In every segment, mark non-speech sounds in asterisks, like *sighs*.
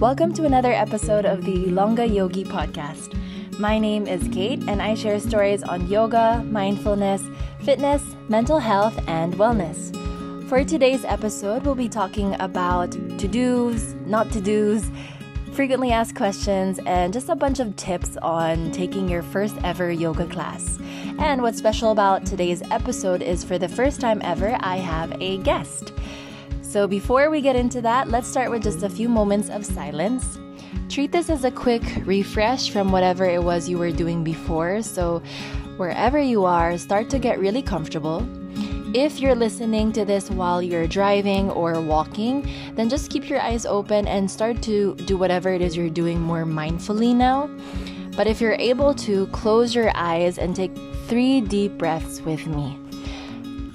Welcome to another episode of the Ilongga Yogi podcast. My name is Kate, and I share stories on yoga, mindfulness, fitness, mental health, and wellness. For today's episode, we'll be talking about to dos, not to dos, frequently asked questions, and just a bunch of tips on taking your first ever yoga class. And what's special about today's episode is for the first time ever, I have a guest. So before we get into that, let's start with just a few moments of silence. Treat this as a quick refresh from whatever it was you were doing before. So, wherever you are, start to get really comfortable. If you're listening to this while you're driving or walking, then just keep your eyes open and start to do whatever it is you're doing more mindfully now. But if you're able to, close your eyes and take three deep breaths with me.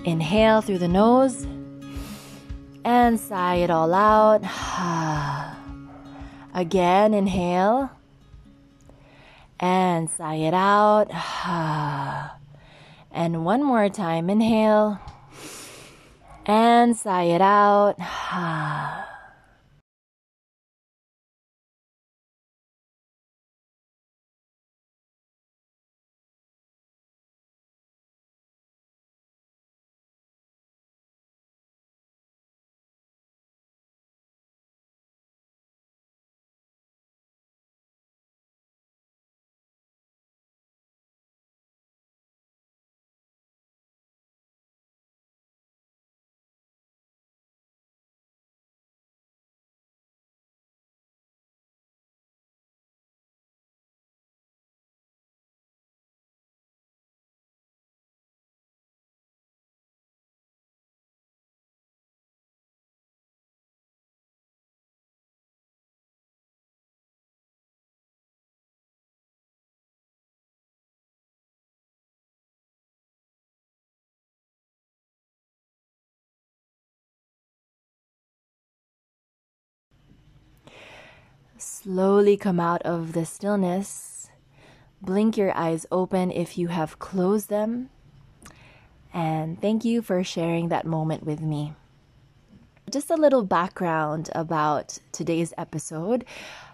Inhale through the nose and sigh it all out. *sighs* Again, inhale and sigh it out. *sighs* And one more time, inhale and sigh it out. *sighs* Slowly come out of the stillness. Blink your eyes open if you have closed them. And thank you for sharing that moment with me. Just a little background about today's episode.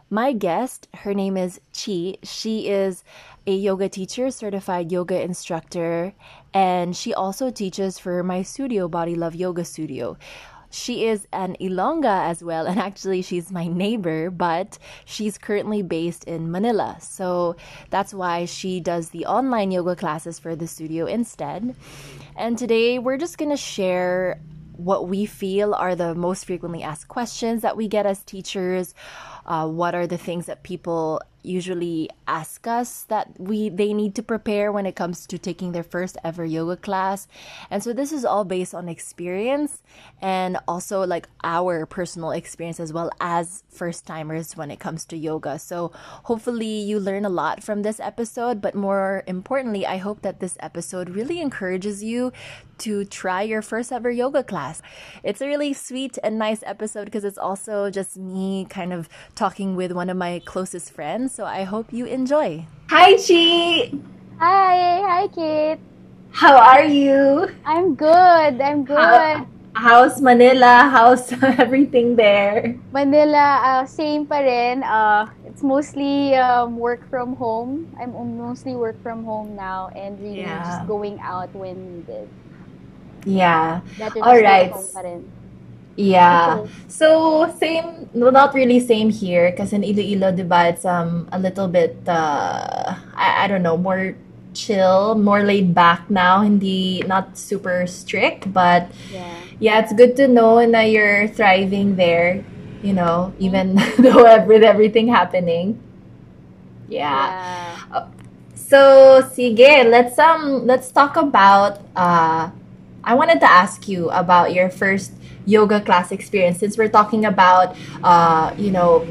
My guest, her name is Chi. She is a yoga teacher, certified yoga instructor, and she also teaches for my studio, Body Love Yoga Studio. She is an Ilongga as well, and actually, she's my neighbor, but she's currently based in Manila. So that's why she does the online yoga classes for the studio instead. And today, we're just gonna share what we feel are the most frequently asked questions that we get as teachers. Uh, what are the things that people usually ask us that we they need to prepare when it comes to taking their first ever yoga class. And so this is all based on experience and also like our personal experience as well as first timers when it comes to yoga. So hopefully you learn a lot from this episode, but more importantly, I hope that this episode really encourages you to try your first ever yoga class. It's a really sweet and nice episode because it's also just me kind of talking with one of my closest friends so I hope you enjoy. Hi, Chi. Hi, hi, Kate. How are you? I'm good. I'm good. How, how's Manila? How's *laughs* everything there? Manila, uh, same pa rin. Uh, it's mostly um, work from home. I'm mostly work from home now and really Yeah. just going out when needed. Yeah. Better to All stay right. Home pa rin. Yeah. So same, no, not really same here. Because in Iloilo, diba, it's um a little bit uh I, I don't know more chill, more laid back now. Hindi not super strict, but Yeah. yeah, it's good to know that you're thriving there. You know, even *laughs* though with everything happening. Yeah. Yeah. So, sige, let's um let's talk about uh I wanted to ask you about your first yoga class experience since we're talking about uh you know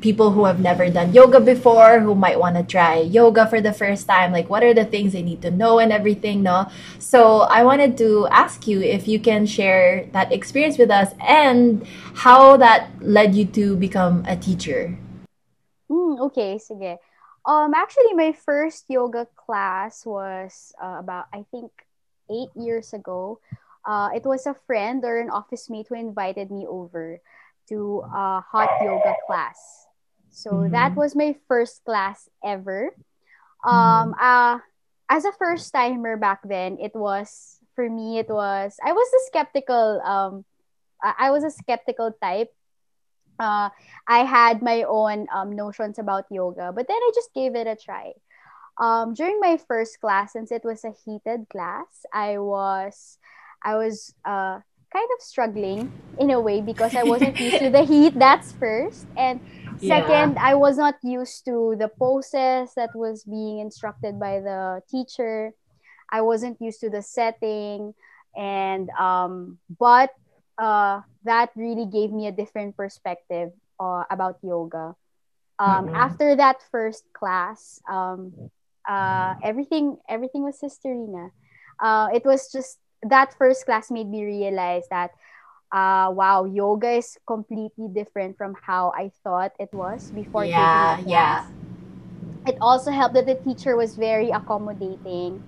people who have never done yoga before who might want to try yoga for the first time like what are the things they need to know and everything no so i wanted to ask you if you can share that experience with us and how that led you to become a teacher Hmm, okay, sige. Um, actually, my first yoga class was uh, about, I think, eight years ago. Uh, it was a friend or an office mate who invited me over to a hot yoga class. So Mhm. that was my first class ever. Um, uh, as a first timer back then, it was for me. It was I was a skeptical. Um, I was a skeptical type. Uh, I had my own um, notions about yoga, but then I just gave it a try. Um, during my first class, since it was a heated class, I was I was uh, kind of struggling in a way because I wasn't used to the heat. That's first, and Yeah. second, I was not used to the poses that was being instructed by the teacher. I wasn't used to the setting, and um, but uh, that really gave me a different perspective uh, about yoga. Um, Mhm. After that first class, um, uh, everything everything was history na. Uh, it was just that first class made me realize that uh, wow, yoga is completely different from how I thought it was before Yeah, yeah. It also helped that the teacher was very accommodating.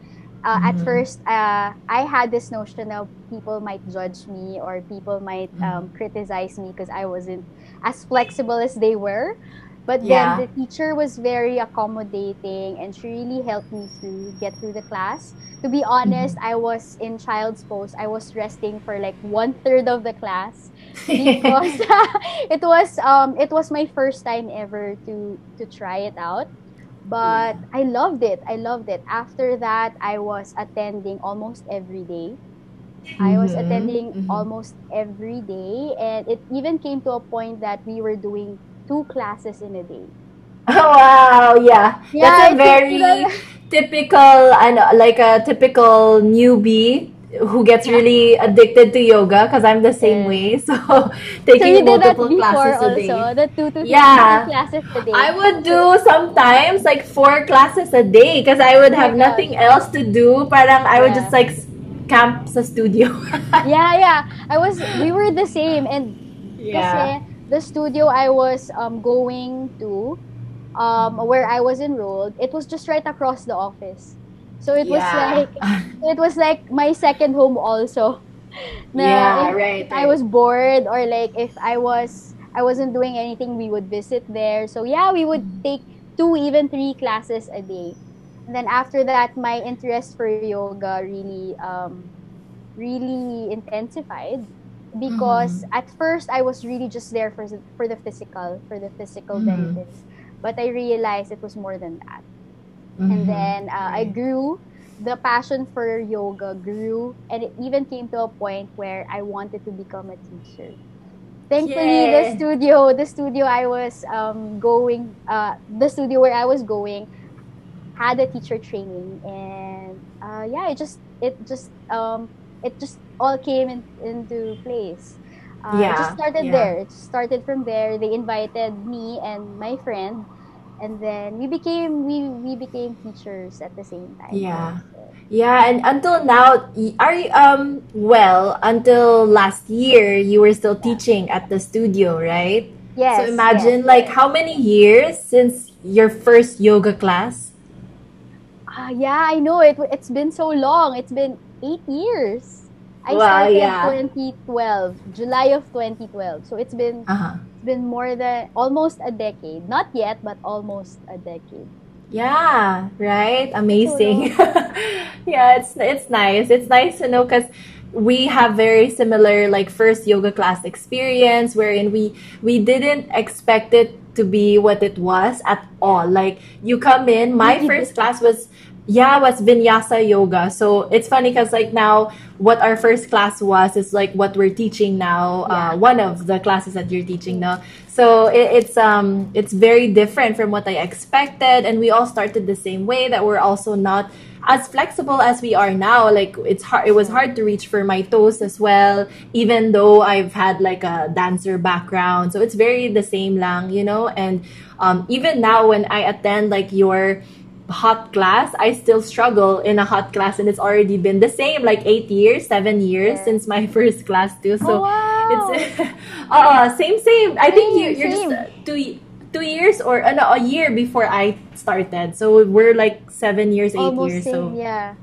Uh, At Mhm. first, uh, I had this notion of people might judge me or people might Mm-hmm. um, criticize me because I wasn't as flexible as they were. But Yeah. then the teacher was very accommodating and she really helped me to get through the class. To be honest, Mm-hmm. I was in child's pose. I was resting for like one third of the class *laughs* because *laughs* it was um it was my first time ever to to try it out but i loved it i loved it after that i was attending almost every day i was Mhm, attending mhm. almost every day and it even came to a point that we were doing two classes in a day Oh, *laughs* wow, yeah. Yeah, That's a very typical and like a typical newbie who gets Yeah. really addicted to yoga because I'm the same Yeah. way. *laughs* So so taking that multiple classes a day. also the two to Yeah. classes a day I would do sometimes like four classes a day because I would Oh have nothing else to do. Parang I would Yeah. just like camp sa studio. *laughs* yeah yeah i was we were the same and Kasi the studio I was um, going to, um, where I was enrolled, it was just right across the office. So it was like *laughs* it was like my second home also. *laughs* Na yeah, if right. I was bored or like if I was I wasn't doing anything, we would visit there. So yeah, we would take two even three classes a day. And then after that, my interest for yoga really um, really intensified because at first I was really just there for the- for the physical for the physical Mhm. benefits, but I realized it was more than that. Mhm. And then uh, I grew. The passion for yoga grew, and it even came to a point where I wanted to become a teacher. Thankfully, the studio, the studio I was um, going, uh, the studio where I was going, had a teacher training, and uh, yeah, it just, it just, um, it just all came in, into place. Uh, it just started yeah. there. It started from there. They invited me and my friend and then we became we we became teachers at the same time. Yeah. So, Yeah, and until now, are you, um well until last year you were still teaching at the studio, right? yes. so imagine yes, like yes. how many years since your first yoga class? Ah, yeah, I know it. It's been so long. It's been eight years. I Wow, started yeah. 2012, July of 2012. So it's been Uh-huh. it's been more than almost a decade. Not yet, but almost a decade. Yeah, right. Amazing. *laughs* yeah, it's it's nice. It's nice to know because we have very similar like first yoga class experience wherein we we didn't expect it to be what it was at all. Like you come in, my *laughs* first class was yeah was vinyasa yoga. So it's funny because like now what our first class was is like what we're teaching now Yeah. uh, one of the classes that you're teaching now. So it, it's um it's very different from what i expected and we all started the same way that we're also not as flexible as we are now. Like it's hard it was hard to reach for my toes as well even though i've had like a dancer background. So it's very the same lang you know? And um, even now when i attend like your hot class i still struggle in a hot class and it's already been the same like eight years seven years Yeah. since my *laughs* first class too so oh, wow. it's *laughs* uh same same i think you you're same. just uh, two two years or uh, no, a year before i started so we're like seven years eight almost years same, so yeah.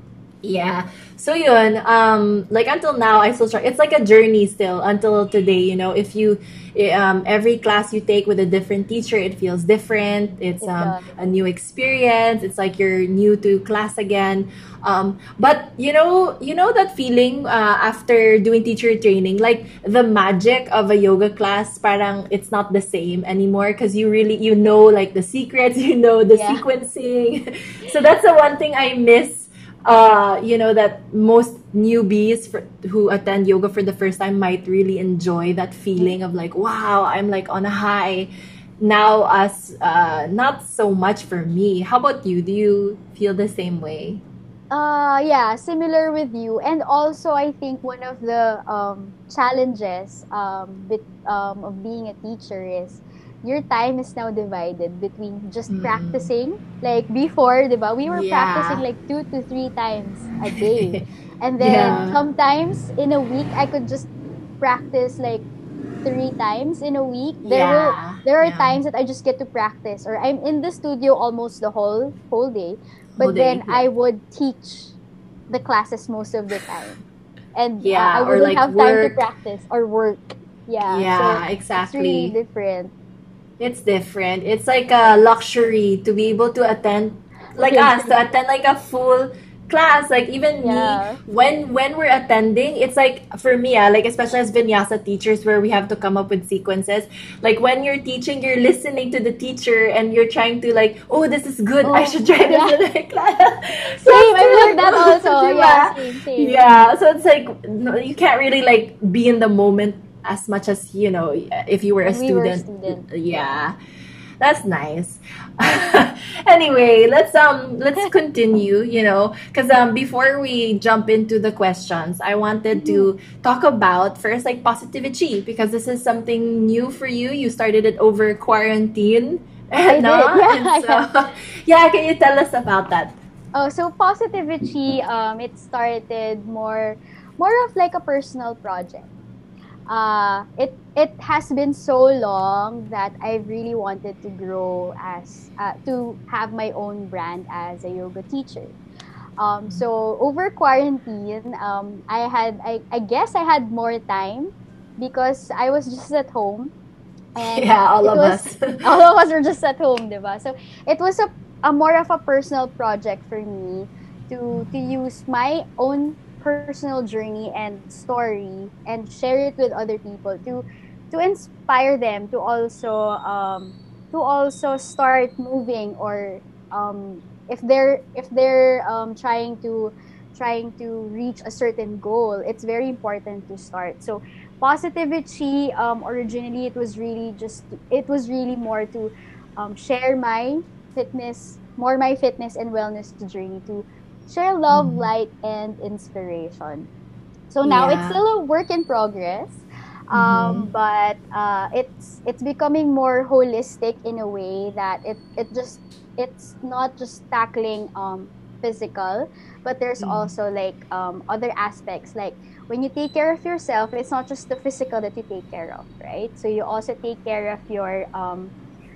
Yeah. So yun, um, like until now, I still try. It's like a journey still until today. You know, if you, eh, um, every class you take with a different teacher, it feels different. It's um, a new experience. It's like you're new to class again. Um, but you know, you know that feeling uh, after doing teacher training, like the magic of a yoga class. Parang it's not the same anymore because you really you know like the secrets, *laughs* you know the Yeah. sequencing. *laughs* so that's the one thing I miss uh, you know that most newbies for, who attend yoga for the first time might really enjoy that feeling of like wow i'm like on a high. Now as uh, not so much for me. How about you? Do you feel the same way? Uh, yeah, similar with you. And also, I think one of the um, challenges um, bit, um, of being a teacher is your time is now divided between just Mm. practicing. Like before, diba, we were Yeah. practicing like two to three times a day. *laughs* And then Yeah. sometimes in a week, I could just practice like three times in a week. There will Yeah, there are times that I just get to practice or I'm in the studio almost the whole whole day. Whole But day, then yeah. I would teach the classes most of the time. And uh, Yeah, I or wouldn't like have time to practice or work. Yeah. Yeah, so It's really exactly. different. It's different. It's like a luxury to be able to attend, like us, to attend like a full class. Like even Yeah. me, when when we're attending, it's like for me, ah, like especially as vinyasa teachers, where we have to come up with sequences. Like when you're teaching, you're listening to the teacher and you're trying to like, oh, this is good. I Oh, should try this in my class. *laughs* So Same, I'm like that oh, also. *laughs* diba? Yeah, same, same. Yeah, so it's like no, you can't really like be in the moment as much as you know if you were a we were a student. student. Yeah, that's nice. *laughs* anyway, let's um let's *laughs* continue. You know, because um before we jump into the questions, I wanted to Mm-hmm. talk about first like Positivichi because this is something new for you. You started it over quarantine. *laughs* Did, no? yeah, And so, yeah, can you tell us about that? Oh, so Positivichi, um, it started more, more of like a personal project. Uh, it it has been so long that I really wanted to grow as uh, to have my own brand as a yoga teacher. Um, so over quarantine, um, I had I, I guess I had more time because I was just at home. And Yeah, all of was, us. *laughs* all of us were just at home, diba? So it was a, a more of a personal project for me to to use my own personal journey and story and share it with other people to to inspire them to also um, to also start moving or um, if they're if they're um, trying to trying to reach a certain goal it's very important to start. So Positivichi um, originally it was really just it was really more to um, share my fitness more my fitness and wellness journey to share love Mhm. light and inspiration so now Yeah. it's still a work in progress um, but uh, it's it's becoming more holistic in a way that it, it just it's not just tackling um, physical but there's Mhm. also like um, other aspects like when you take care of yourself it's not just the physical that you take care of right so you also take care of your um,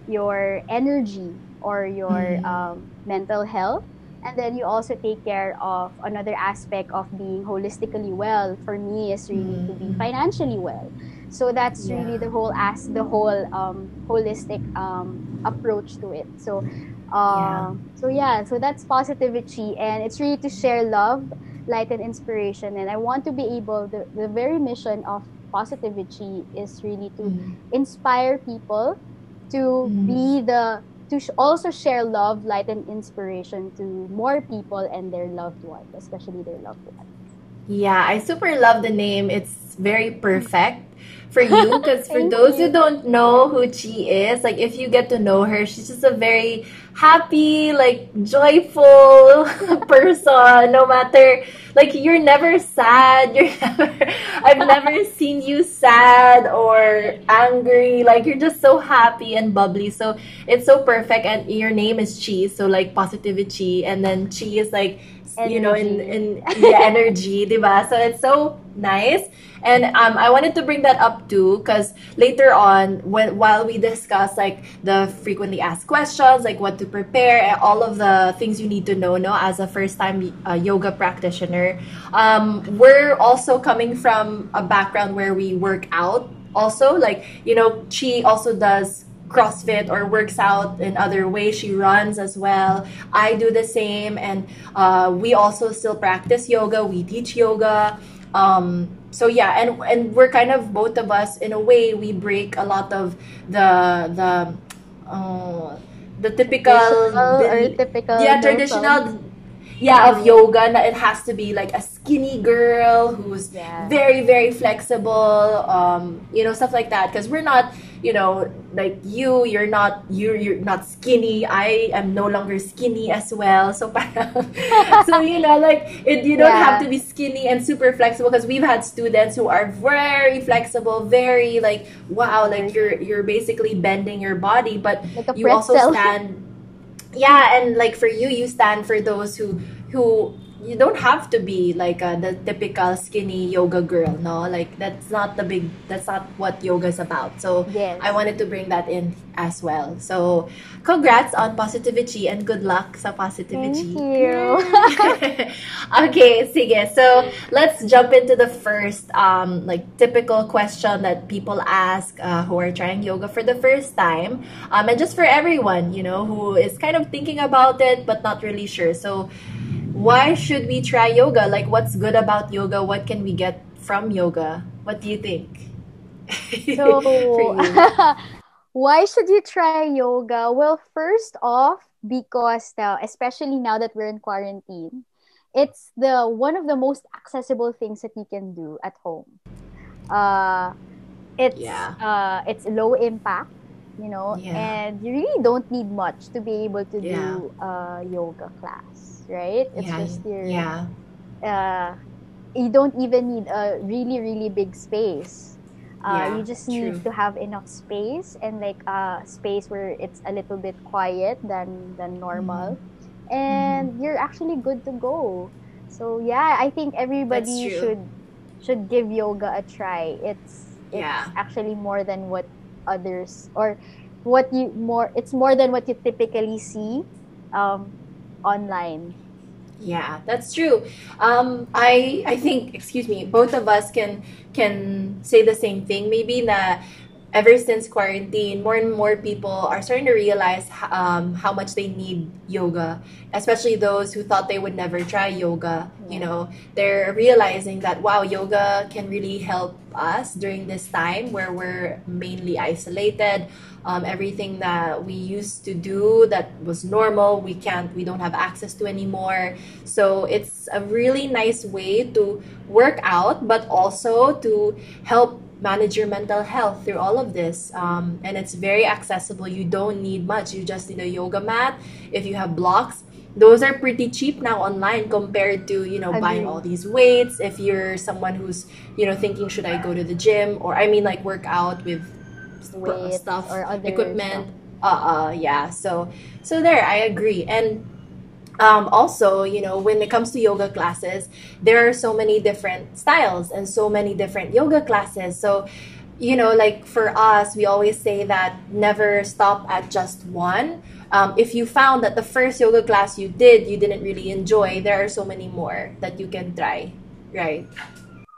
your energy or your Mhm. um, mental health and then you also take care of another aspect of being holistically well for me is really to be Mhm. financially well so that's really the whole as the whole um, holistic um, approach to it so uh, so yeah so that's Positivichi and it's really to share love light and inspiration and i want to be able the, the very mission of Positivichi is really to Mhm. inspire people to Mhm. be the to sh- also share love light and inspiration to more people and their loved ones especially their loved ones Yeah, I super love the name. It's very perfect for you because for *laughs* those who don't know who Chi is, like if you get to know her, she's just a very happy, like joyful *laughs* person. No matter like you're never sad. *laughs* You're never I've never *laughs* seen you sad or angry. Like you're just so happy and bubbly. So it's so perfect and your name is Chi, so like positivity and then Chi is like you know in in the energy diba? so it's so nice and um, I wanted to bring that up too because later on when while we discuss like the frequently asked questions like what to prepare and all of the things you need to know no as a first time uh, yoga practitioner um, we're also coming from a background where we work out also like you know she also does CrossFit or works out in other ways. She runs as well. I do the same, and uh, we also still practice yoga. We teach yoga. Um, so yeah, and and we're kind of both of us in a way we break a lot of the the uh, the typical or typical yeah traditional yeah of yoga na it has to be like a skinny girl who's Yeah. very very flexible um you know stuff like that. Because we're not you know like you you're not you you're not skinny. I am no longer skinny as well. So *laughs* so you know like it, you don't Yeah. have to be skinny and super flexible because we've had students who are very flexible very like wow like you're you're basically bending your body. But Like you also stand yeah and like for you you stand for those who who you don't have to be like uh, the typical skinny yoga girl no like that's not the big that's not what yoga is about so Yes. i wanted to bring that in as well so congrats on Positivichi and good luck sa Positivichi Thank you. *laughs* okay, sige. So let's jump into the first um like typical question that people ask uh, who are trying yoga for the first time. Um and just for everyone, you know, who is kind of thinking about it but not really sure. So why should we try yoga? Like what's good about yoga? What can we get from yoga? What do you think? *laughs* So, you. *laughs* why should you try yoga? Well, first off, because uh, especially now that we're in quarantine, it's the one of the most accessible things that you can do at home. Uh, it's Yeah. uh, it's low impact, you know, Yeah. and you really don't need much to be able to Yeah. do a yoga class, right? It's yeah, just your yeah. uh, you don't even need a really really big space uh, Yeah, you just true. need to have enough space and like a space where it's a little bit quiet than than normal Mm-hmm. and you're actually good to go so yeah i think everybody should should give yoga a try it's it's Yeah. actually more than what others or what you more it's more than what you typically see um online Yeah, that's true. Um, I I think, excuse me, both of us can can say the same thing. Maybe na ever since quarantine, more and more people are starting to realize um, how much they need yoga, especially those who thought they would never try yoga. You know, they're realizing that wow, yoga can really help us during this time where we're mainly isolated. Um, everything that we used to do that was normal, we can't, we don't have access to anymore. So it's a really nice way to work out, but also to help manage your mental health through all of this. Um, and it's very accessible. You don't need much. You just need a yoga mat. If you have blocks, those are pretty cheap now online compared to you know buying Agree. all these weights. If you're someone who's you know thinking should I go to the gym or I mean like work out with st- Weights stuff or other equipment. uh uh yeah. So so there i agree. And um, also you know when it comes to yoga classes there are so many different styles and so many different yoga classes. So you know like for us we always say that never stop at just one. Um, if you found that the first yoga class you did you didn't really enjoy there are so many more that you can try right?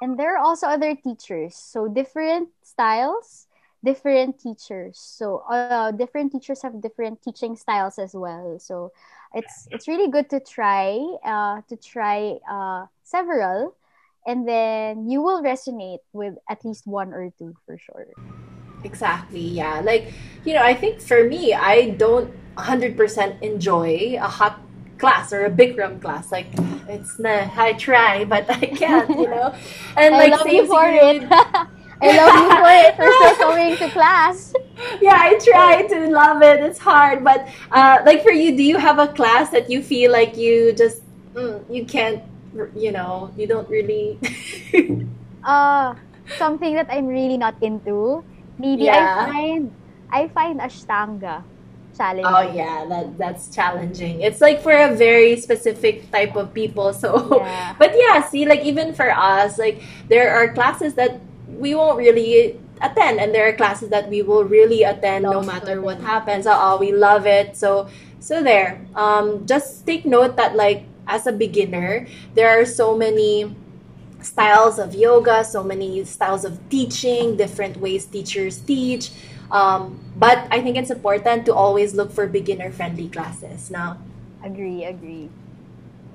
And there are also other teachers. So different styles different teachers. So uh, different teachers have different teaching styles as well. So it's it's really good to try uh, to try uh, several. And then you will resonate with at least one or two for sure. Exactly, yeah. Like, you know, I think for me, I don't 100% enjoy a hot class or a Bikram class. Like, it's na, I try, but I can't, you *laughs* know? And i like, love same you for it. with- *laughs* i love you for it for still *laughs* going to class yeah, I try to love it. It's hard, but uh, like for you, do you have a class that you feel like you just mm, you can't, you know, you don't really? *laughs* uh something that I'm really not into. Maybe Yeah. I find I find Ashtanga challenging. Oh yeah, that that's challenging. It's like for a very specific type of people. So, Yeah. *laughs* but yeah, see, like even for us, like there are classes that we won't really attend, and there are classes that we will really attend no matter what happens. Oh, we love it. So, so there. Um, just take note that like as a beginner, there are so many styles of yoga, so many styles of teaching, different ways teachers teach. Um, but I think it's important to always look for beginner friendly classes. Now, Agree, agree.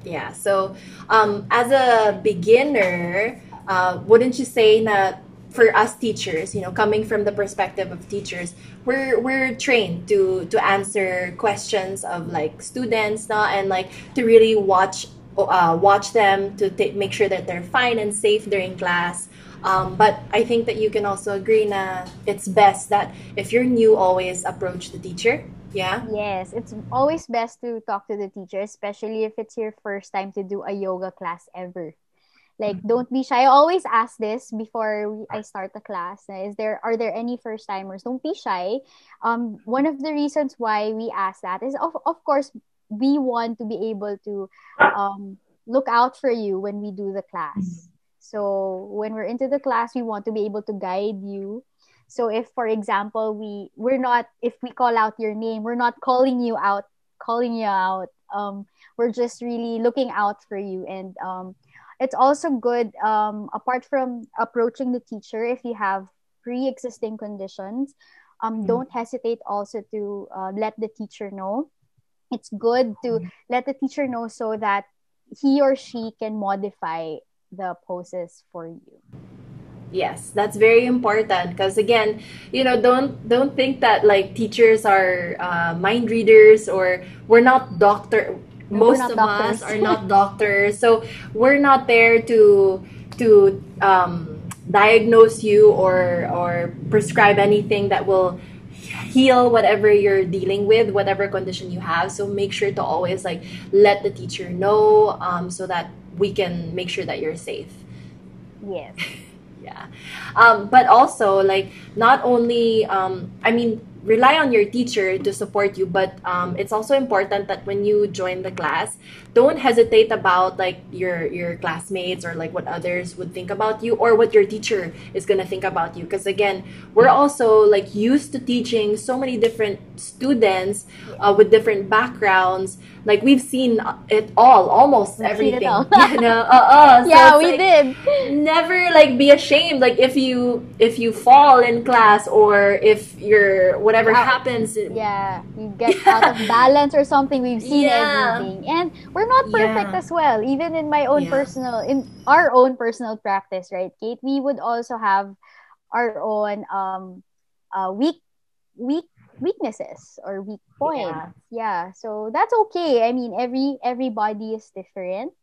yeah, so um, as a beginner, uh, wouldn't you say that for us teachers, you know, coming from the perspective of teachers, we're we're trained to to answer questions of like students now and like to really watch uh, watch them to ta- make sure that they're fine and safe during class. Um, but I think that you can also agree na it's best that if you're new, always approach the teacher. Yeah. Yes, it's always best to talk to the teacher, especially if it's your first time to do a yoga class ever. Like, Mm-hmm. don't be shy. I always ask this before we, I start the class. Is there are there any first timers? Don't be shy. Um, one of the reasons why we ask that is of of course we want to be able to um look out for you when we do the class. So when we're into the class, we want to be able to guide you so if for example we we're not if we call out your name, we're not calling you out calling you out. Um we're just really looking out for you and um it's also good um apart from approaching the teacher if you have pre-existing conditions um Mm. don't hesitate also to uh, let the teacher know it's good to let the teacher know so that he or she can modify the poses for you Yes, that's very important because again, you know, don't don't think that like teachers are uh, mind readers or we're not doctor. Most of doctors. us are not doctors, so we're not there to to um, diagnose you or or prescribe anything that will heal whatever you're dealing with, whatever condition you have. So make sure to always like let the teacher know um, so that we can make sure that you're safe. yes *laughs* Yeah. Um, but also, like, not only, um, I mean, rely on your teacher to support you, but um, it's also important that when you join the class, don't hesitate about like your your classmates or like what others would think about you or what your teacher is gonna think about you. Because again, we're also like used to teaching so many different students uh, with different backgrounds. Like we've seen it all, almost We've everything. *laughs* you know? uh, uh, so *laughs* yeah we like- did never like be ashamed like if you if you fall in class or if you're whatever Yeah. happens yeah you get out of *laughs* balance or something we've seen Yeah. everything and we're not perfect Yeah. as well even in my own Yeah. personal in our own personal practice right kate we would also have our own um uh weak weak weaknesses or weak points yeah, so that's okay i mean every everybody is different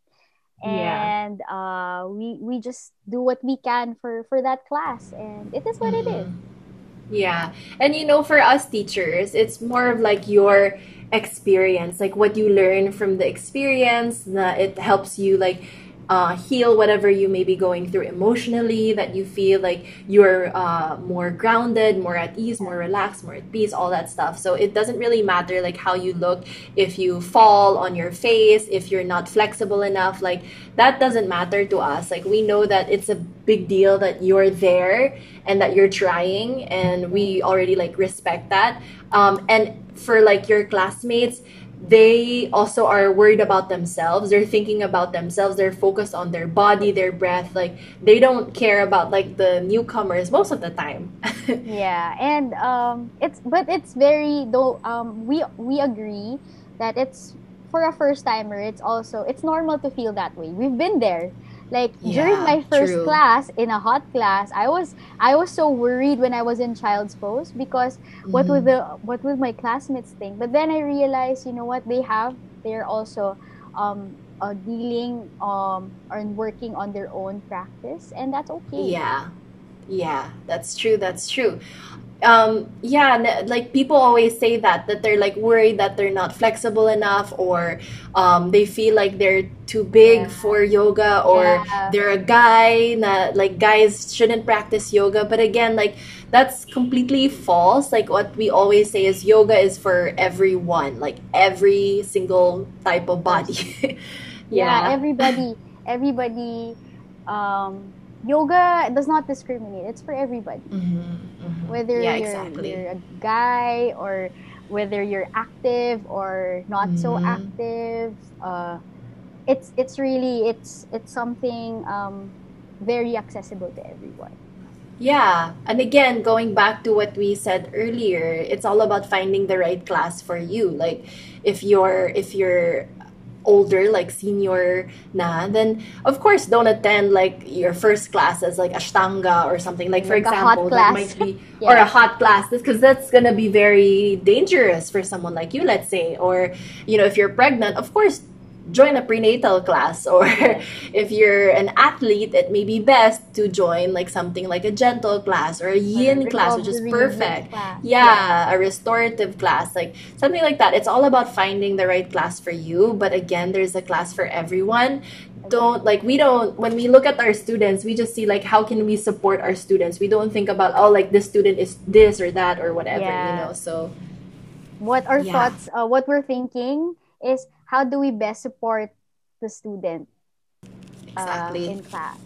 Yeah. and uh we we just do what we can for for that class and it is what it is. Yeah. And you know, for us teachers, it's more of like your experience, like what you learn from the experience, that it helps you like uh, heal whatever you may be going through emotionally, that you feel like you're uh, more grounded, more at ease, more relaxed, more at peace, all that stuff. So it doesn't really matter like how you look, if you fall on your face, if you're not flexible enough, like that doesn't matter to us. Like we know that it's a big deal that you're there and that you're trying and we already like respect that. Um, and for like your classmates, they also are worried about themselves. They're thinking about themselves. They're focused on their body their breath. Like they don't care about like the newcomers most of the time. *laughs* Yeah and um it's but it's very though um we we agree that it's for a first timer it's also it's normal to feel that way. We've been there like during my first true. class in a hot class i was i was so worried when i was in child's pose because what Mm-hmm. would the what would my classmates think but then i realized you know what they have they're also um uh, dealing um and working on their own practice and that's okay Yeah. Yeah, that's true. That's true. Um yeah like people always say that that they're like worried that they're not flexible enough or um they feel like they're too big yeah. for yoga or yeah. they're a guy na, like guys shouldn't practice yoga but again like that's completely false like what we always say is yoga is for everyone like every single type of body *laughs* yeah. yeah everybody *laughs* everybody um yoga does not discriminate. It's for everybody. Mm-hmm, mm-hmm. Whether yeah, you're, exactly. you're a guy or whether you're active or not mm-hmm. so active. Uh, it's it's really it's it's something um, very accessible to everyone. Yeah, and again, going back to what we said earlier, it's all about finding the right class for you. Like, if you're if you're older, like senior na, then of course don't attend like your first class as like Ashtanga or something. Like for like example, that might be yeah. *laughs* or a hot class because that's gonna be very dangerous for someone like you, let's say. Or you know, if you're pregnant, of course join a prenatal class or *laughs* if you're an athlete it may be best to join like something like a gentle class or a yin a class which is perfect. yeah, yeah, a restorative class like something like that. It's all about finding the right class for you but again there's a class for everyone. Don't like we don't when we look at our students we just see like how can we support our students? We don't think about oh like this student is this or that or whatever yeah. you know so what our yeah. thoughts uh, what we're thinking is how do we best support the student uh, exactly. In class?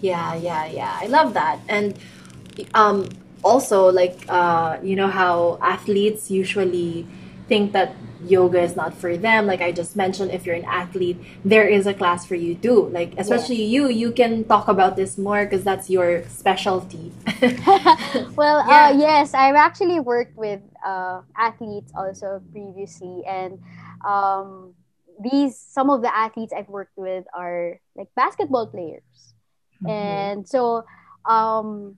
Yeah yeah yeah. I love that. And um also like uh you know how athletes usually think that yoga is not for them? Like i just mentioned if you're an athlete there is a class for you too. Like especially you you can talk about this more because that's your specialty. *laughs* Well yeah. uh, yes i've actually worked with uh, athletes also previously and um, these some of the athletes I've worked with are like basketball players, mm-hmm. and so um,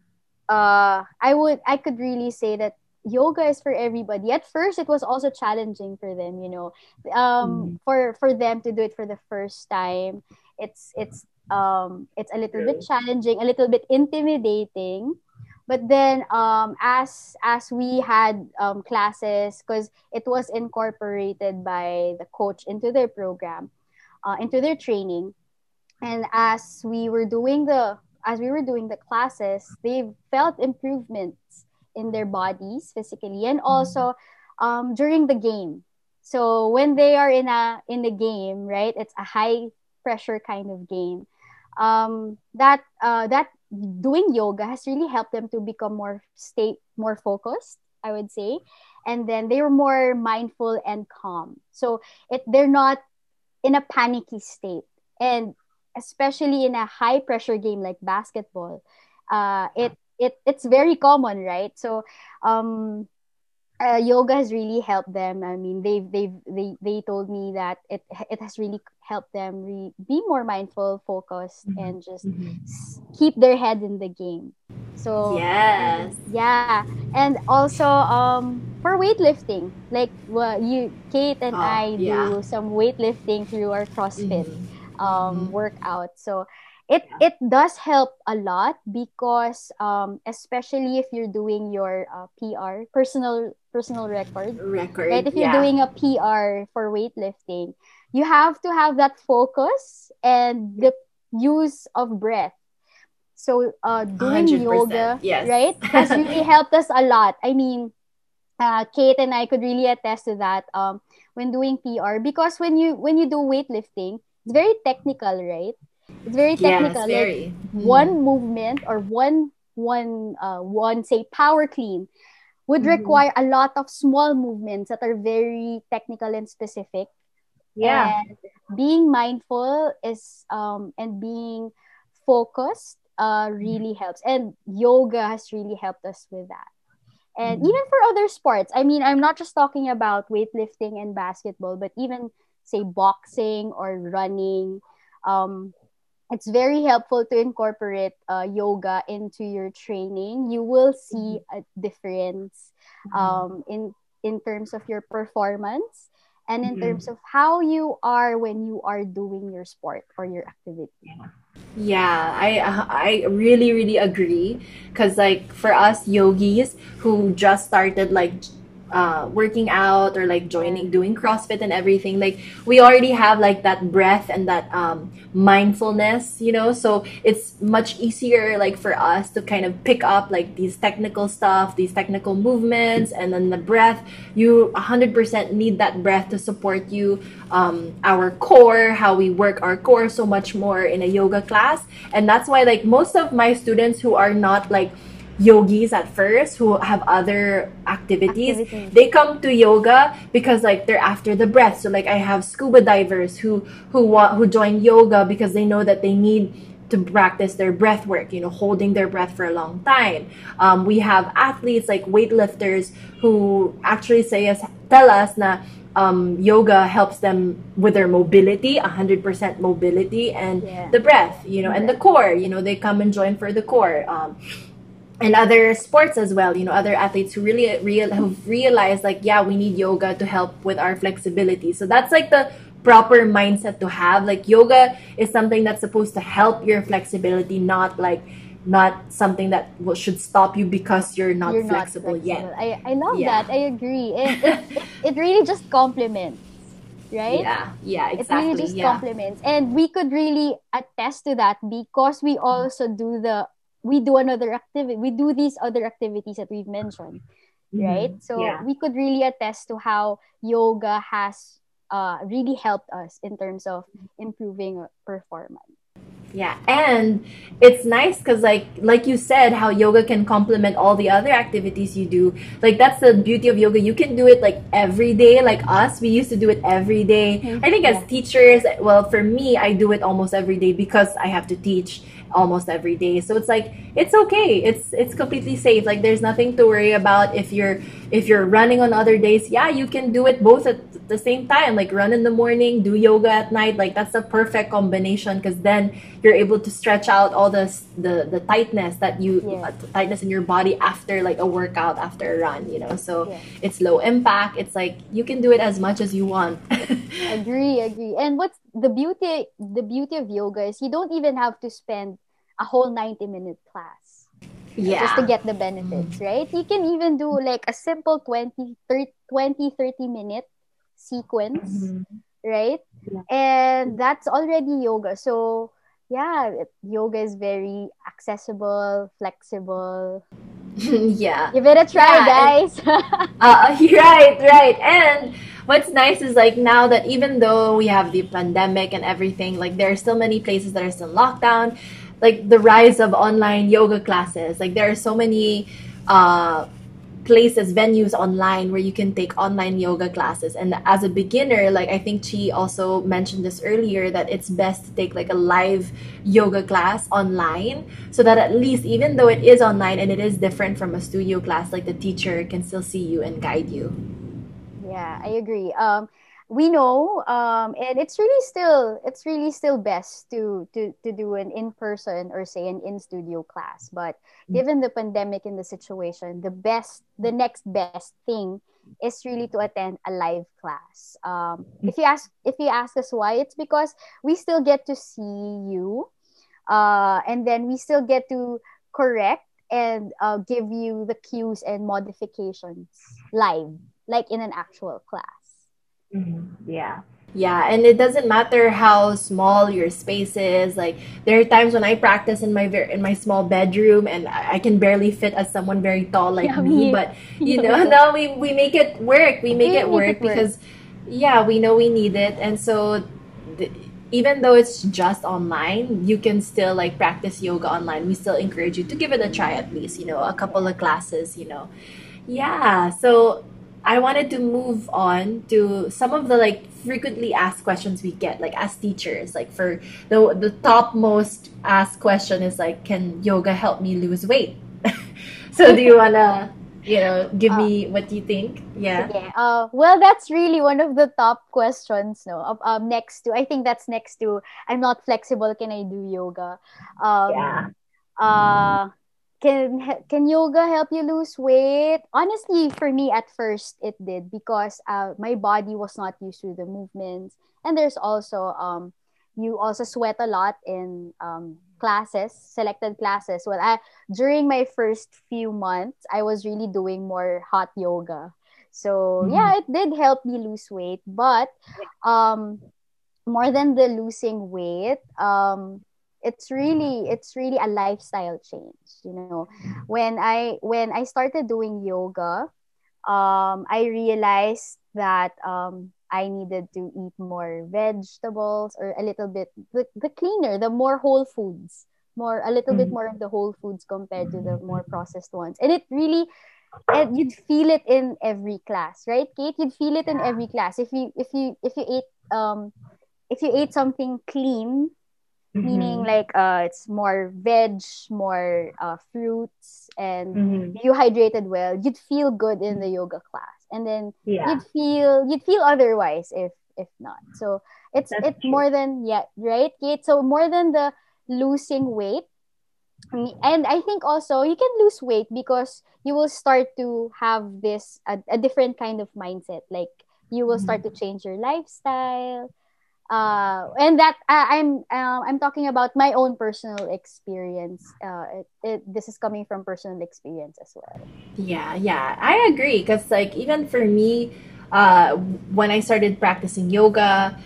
uh, I would I could really say that yoga is for everybody. At first, it was also challenging for them, you know, um, mm. for for them to do it for the first time. It's it's um, it's a little bit challenging, a little bit intimidating but then um, as as we had um, classes because it was incorporated by the coach into their program uh, into their training. And as we were doing the as we were doing the classes they felt improvements in their bodies physically and mm-hmm. also um, during the game. So when they are in a in the game right it's a high pressure kind of game. Um, that uh, that doing yoga has really helped them to become more state more focused i would say. And then they were more mindful and calm. So it they're not in a panicky state. And especially in a high pressure game like basketball uh it it it's very common right? So um uh, yoga has really helped them. I mean, they've they've they they told me that it it has really helped them re- be more mindful, focused, mm-hmm. and just mm-hmm. keep their head in the game. So yes, yeah, and also um for weightlifting, like well, you Kate and oh, I yeah. do some weightlifting through our CrossFit mm-hmm. um mm-hmm. workout. So it it does help a lot because um, especially if you're doing your uh, PR personal personal record record right? If you're yeah. doing a PR for weightlifting you have to have that focus and the use of breath. So uh, doing yoga yes. right has *laughs* really helped us a lot. I mean uh, Kate and I could really attest to that um, when doing PR because when you when you do weightlifting it's very technical right it's very technical. Yes, very. Like mm. one movement or one one uh one say power clean would mm-hmm. require a lot of small movements that are very technical and specific. Yeah. And being mindful is um and being focused uh really mm-hmm. helps. And yoga has really helped us with that. And mm-hmm. even for other sports, I mean, I'm not just talking about weightlifting and basketball, but even say boxing or running. Um, it's very helpful to incorporate uh, yoga into your training. You will see mm-hmm. a difference mm-hmm. um, in in terms of your performance and in Mhm. terms of how you are when you are doing your sport or your activity. Yeah, I I really really agree because like for us yogis who just started like uh working out or like joining doing CrossFit and everything like we already have like that breath and that um mindfulness, you know, so it's much easier like for us to kind of pick up like these technical stuff, these technical movements and then the breath. You 100% need that breath to support you um, our core, how we work our core so much more in a yoga class. And that's why, like, most of my students who are not like yogis at first, who have other activities, Activities. they come to yoga because like they're after the breath. So like I have scuba divers who who want who join yoga because they know that they need to practice their breath work, you know, holding their breath for a long time. Um, we have athletes like weightlifters who actually say us tell us na um, yoga helps them with their mobility, 100% mobility, and Yeah. the breath, you know, and the core. You know, they come and join for the core. Um, and other sports as well you know other athletes who really real who've realized like yeah we need yoga to help with our flexibility so that's like the proper mindset to have like yoga is something that's supposed to help your flexibility not like not something that will, should stop you because you're not, You're flexible, yet I, I love Yeah. that. I agree. It, it, it, *laughs* it really just complements, right? yeah yeah It exactly really just yeah complements. And we could really attest to that because we mm-hmm. also do the we do another activity. We do these other activities that we've mentioned, right? Mhm. So yeah we could really attest to how yoga has uh, really helped us in terms of improving performance. Yeah, and it's nice because like like you said, how yoga can complement all the other activities you do. Like that's the beauty of yoga. You can do it like every day. Like us, we used to do it every day. Mhm. I think as teachers, well, for me, I do it almost every day because I have to teach almost every day. So it's like it's okay. It's it's completely safe. Like there's nothing to worry about if you're if you're running on other days. Yeah, you can do it both at the same time. Like run in the morning, do yoga at night. Like that's a perfect combination because then you're able to stretch out all the the the tightness that you Yeah. uh, tightness in your body after like a workout after a run. You know, so Yeah. it's low impact. It's like you can do it as much as you want. *laughs* agree agree and what's the beauty the beauty of yoga is you don't even have to spend a whole 90 minute class yeah. just to get the benefits right you can even do like a simple 20 30 20 30 minute sequence Mhm. right Yeah. and that's already yoga so yeah yoga is very accessible flexible *laughs* yeah. give it a try Yeah, guys *laughs* Uh, *laughs* right, right. And what's nice is like now that even though we have the pandemic and everything, like there are still many places that are still locked down. Like the rise of online yoga classes, like there are so many uh, places, venues online where you can take online yoga classes. And as a beginner, like I think Chi also mentioned this earlier, that it's best to take like a live yoga class online so that at least even though it is online and it is different from a studio class, like the teacher can still see you and guide you. Yeah, I agree. Um, we know, um, and it's really still it's really still best to to to do an in person or say an in studio class. But given the pandemic and the situation, the best the next best thing is really to attend a live class. Um, if you ask if you ask us why, it's because we still get to see you, uh, and then we still get to correct and uh, give you the cues and modifications live like in an actual class. Mm-hmm. Yeah. Yeah, and it doesn't matter how small your space is. Like there are times when I practice in my ver- in my small bedroom, and I I can barely fit as someone very tall like Yeah, me. But *laughs* you know, *laughs* now we we make it work. We make We it work it work. because, yeah, we know we need it, and so. th- even though it's just online, you can still like practice yoga online. We still encourage you to give it a try at least, you know, a couple of classes, you know. Yeah, so I wanted to move on to some of the like frequently asked questions we get like as teachers. Like for the the top most asked question is like can yoga help me lose weight? *laughs* so do you *laughs* want to you know give me what you think? Yeah. Yeah. Uh, well, that's really one of the top questions. No. Um, next to I think that's next to I'm not flexible. Can I do yoga? Um, Yeah. Uh, can can yoga help you lose weight? Honestly for me at first it did because uh, my body was not used to the movements. And there's also um you also sweat a lot in um, classes selected classes. Well I, during my first few months i was really doing more hot yoga. So mm-hmm. yeah it did help me lose weight. But um more than the losing weight um it's really it's really a lifestyle change you know. When i when i started doing yoga um i realized that um i needed to eat more vegetables or a little bit the, the cleaner the more whole foods more a little mm-hmm. bit more of the whole foods compared to the more processed ones. And it really and you'd feel it in every class right kate? You'd feel it in every class. If you if you if you ate um if you ate something clean mm-hmm. meaning like uh, it's more veg, more uh, fruits, and mm-hmm. you hydrated well, you'd feel good in the yoga class, and then yeah. you'd feel you'd feel otherwise if if not. So it's That's it's true. more than yeah right, Kate. So more than the losing weight. And I think also you can lose weight because you will start to have this a, a different kind of mindset. Like you will start mm-hmm. to change your lifestyle uh, and that uh, I'm uh, I'm talking about my own personal experience. Uh, it, it, this is coming from personal experience as well. Yeah, yeah, I agree. Cause like even for me, uh, when I started practicing yoga,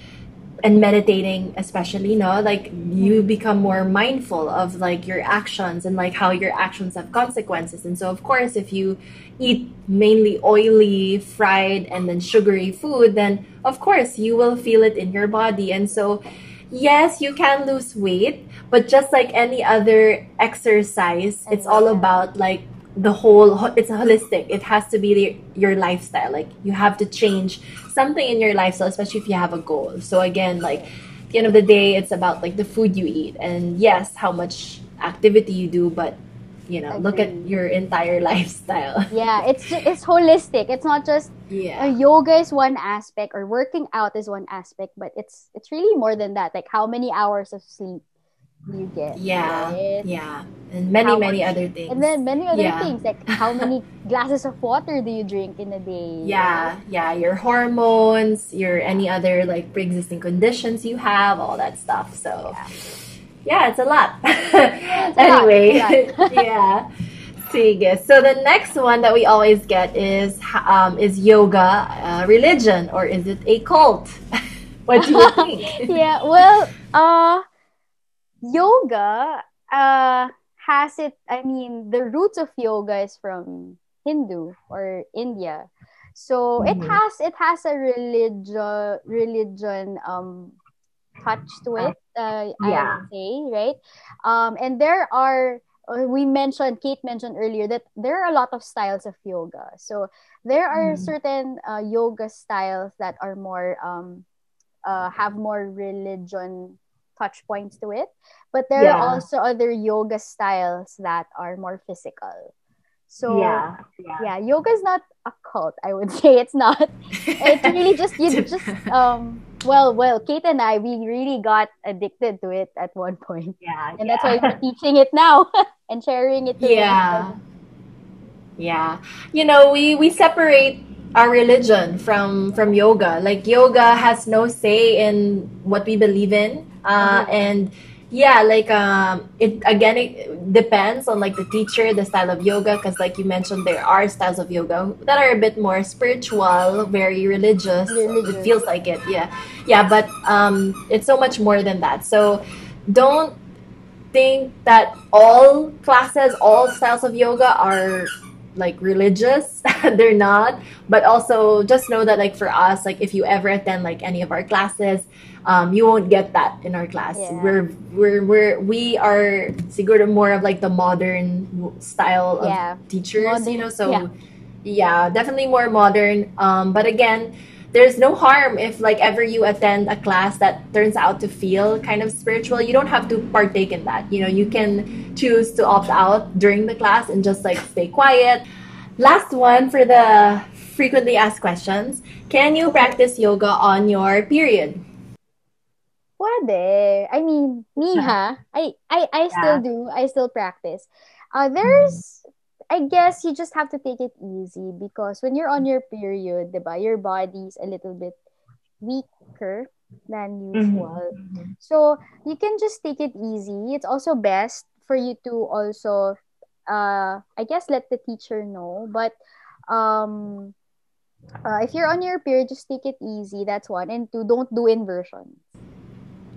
and meditating especially no? Like you mm-hmm. become more mindful of like your actions and like how your actions have consequences. And so of course if you eat mainly oily fried and then sugary food then of course you will feel it in your body. And so yes you can lose weight but just like any other exercise it's all mm-hmm. about like the whole it's holistic. It has to be the, your lifestyle. Like you have to change something in your lifestyle especially if you have a goal. So again like at the end of the day it's about like the food you eat. And yes how much activity you do but you know look at your entire *laughs* lifestyle. Yeah it's just, it's holistic. It's not just yeah. uh, yoga is one aspect or working out is one aspect but it's it's really more than that. Like how many hours of sleep you get. Yeah, right? yeah, and many how many much, other things. And then many other yeah. things like how many *laughs* glasses of water do you drink in a day? Yeah, yeah, your hormones, your any other like pre-existing conditions you have, all that stuff. So, yeah, yeah it's a lot. *laughs* It's anyway, a lot. *laughs* yeah. Sige. So the next one that we always get is um, is yoga uh, religion or is it a cult? what do you think? yeah. Well, uh yoga uh, has it, I mean, the roots of yoga is from Hindu or India. So mm-hmm. it has it has a religion religion um touch to it. Uh, yeah. I would say right. Um, and there are uh, we mentioned Kate mentioned earlier that there are a lot of styles of yoga. So there are mm. certain uh, yoga styles that are more um, uh, have more religion touch points to it. But there yeah. are also other yoga styles that are more physical. So yeah, yeah, yeah yoga is not a cult. I would *laughs* say it's not. it's really *laughs* just you just um well well Kate and I we really got addicted to it at one point. Yeah, and yeah. that's why we're teaching it now *laughs* and sharing it. yeah, yeah. You know we we separate our religion from from yoga. Like yoga has no say in what we believe in uh, mm-hmm. and yeah like um it again it depends on like the teacher the style of yoga because like you mentioned there are styles of yoga that are a bit more spiritual very religious, religious. it feels like it yeah yeah but um it's so much more than that so don't think that all classes all styles of yoga are like religious *laughs* they're not but also just know that like for us like if you ever attend like any of our classes um, you won't get that in our class. Yeah. We're we're we're we are siguro more of like the modern style of yeah. teachers, modern, you know. So yeah. yeah. definitely more modern. Um, but again, there's no harm if like ever you attend a class that turns out to feel kind of spiritual. You don't have to partake in that. You know, you can choose to opt out during the class and just like stay quiet. Last one for the frequently asked questions. Can you practice yoga on your period? Pwede. I mean, me *laughs* ha, I, I, I still yeah. do. I still practice. Uh, there's, I guess you just have to take it easy because when you're on your period, diba, your body's a little bit weaker than usual. Mhm. So you can just take it easy. It's also best for you to also, uh, I guess, let the teacher know. But um, uh, if you're on your period, just take it easy. That's one. And two, don't do inversions.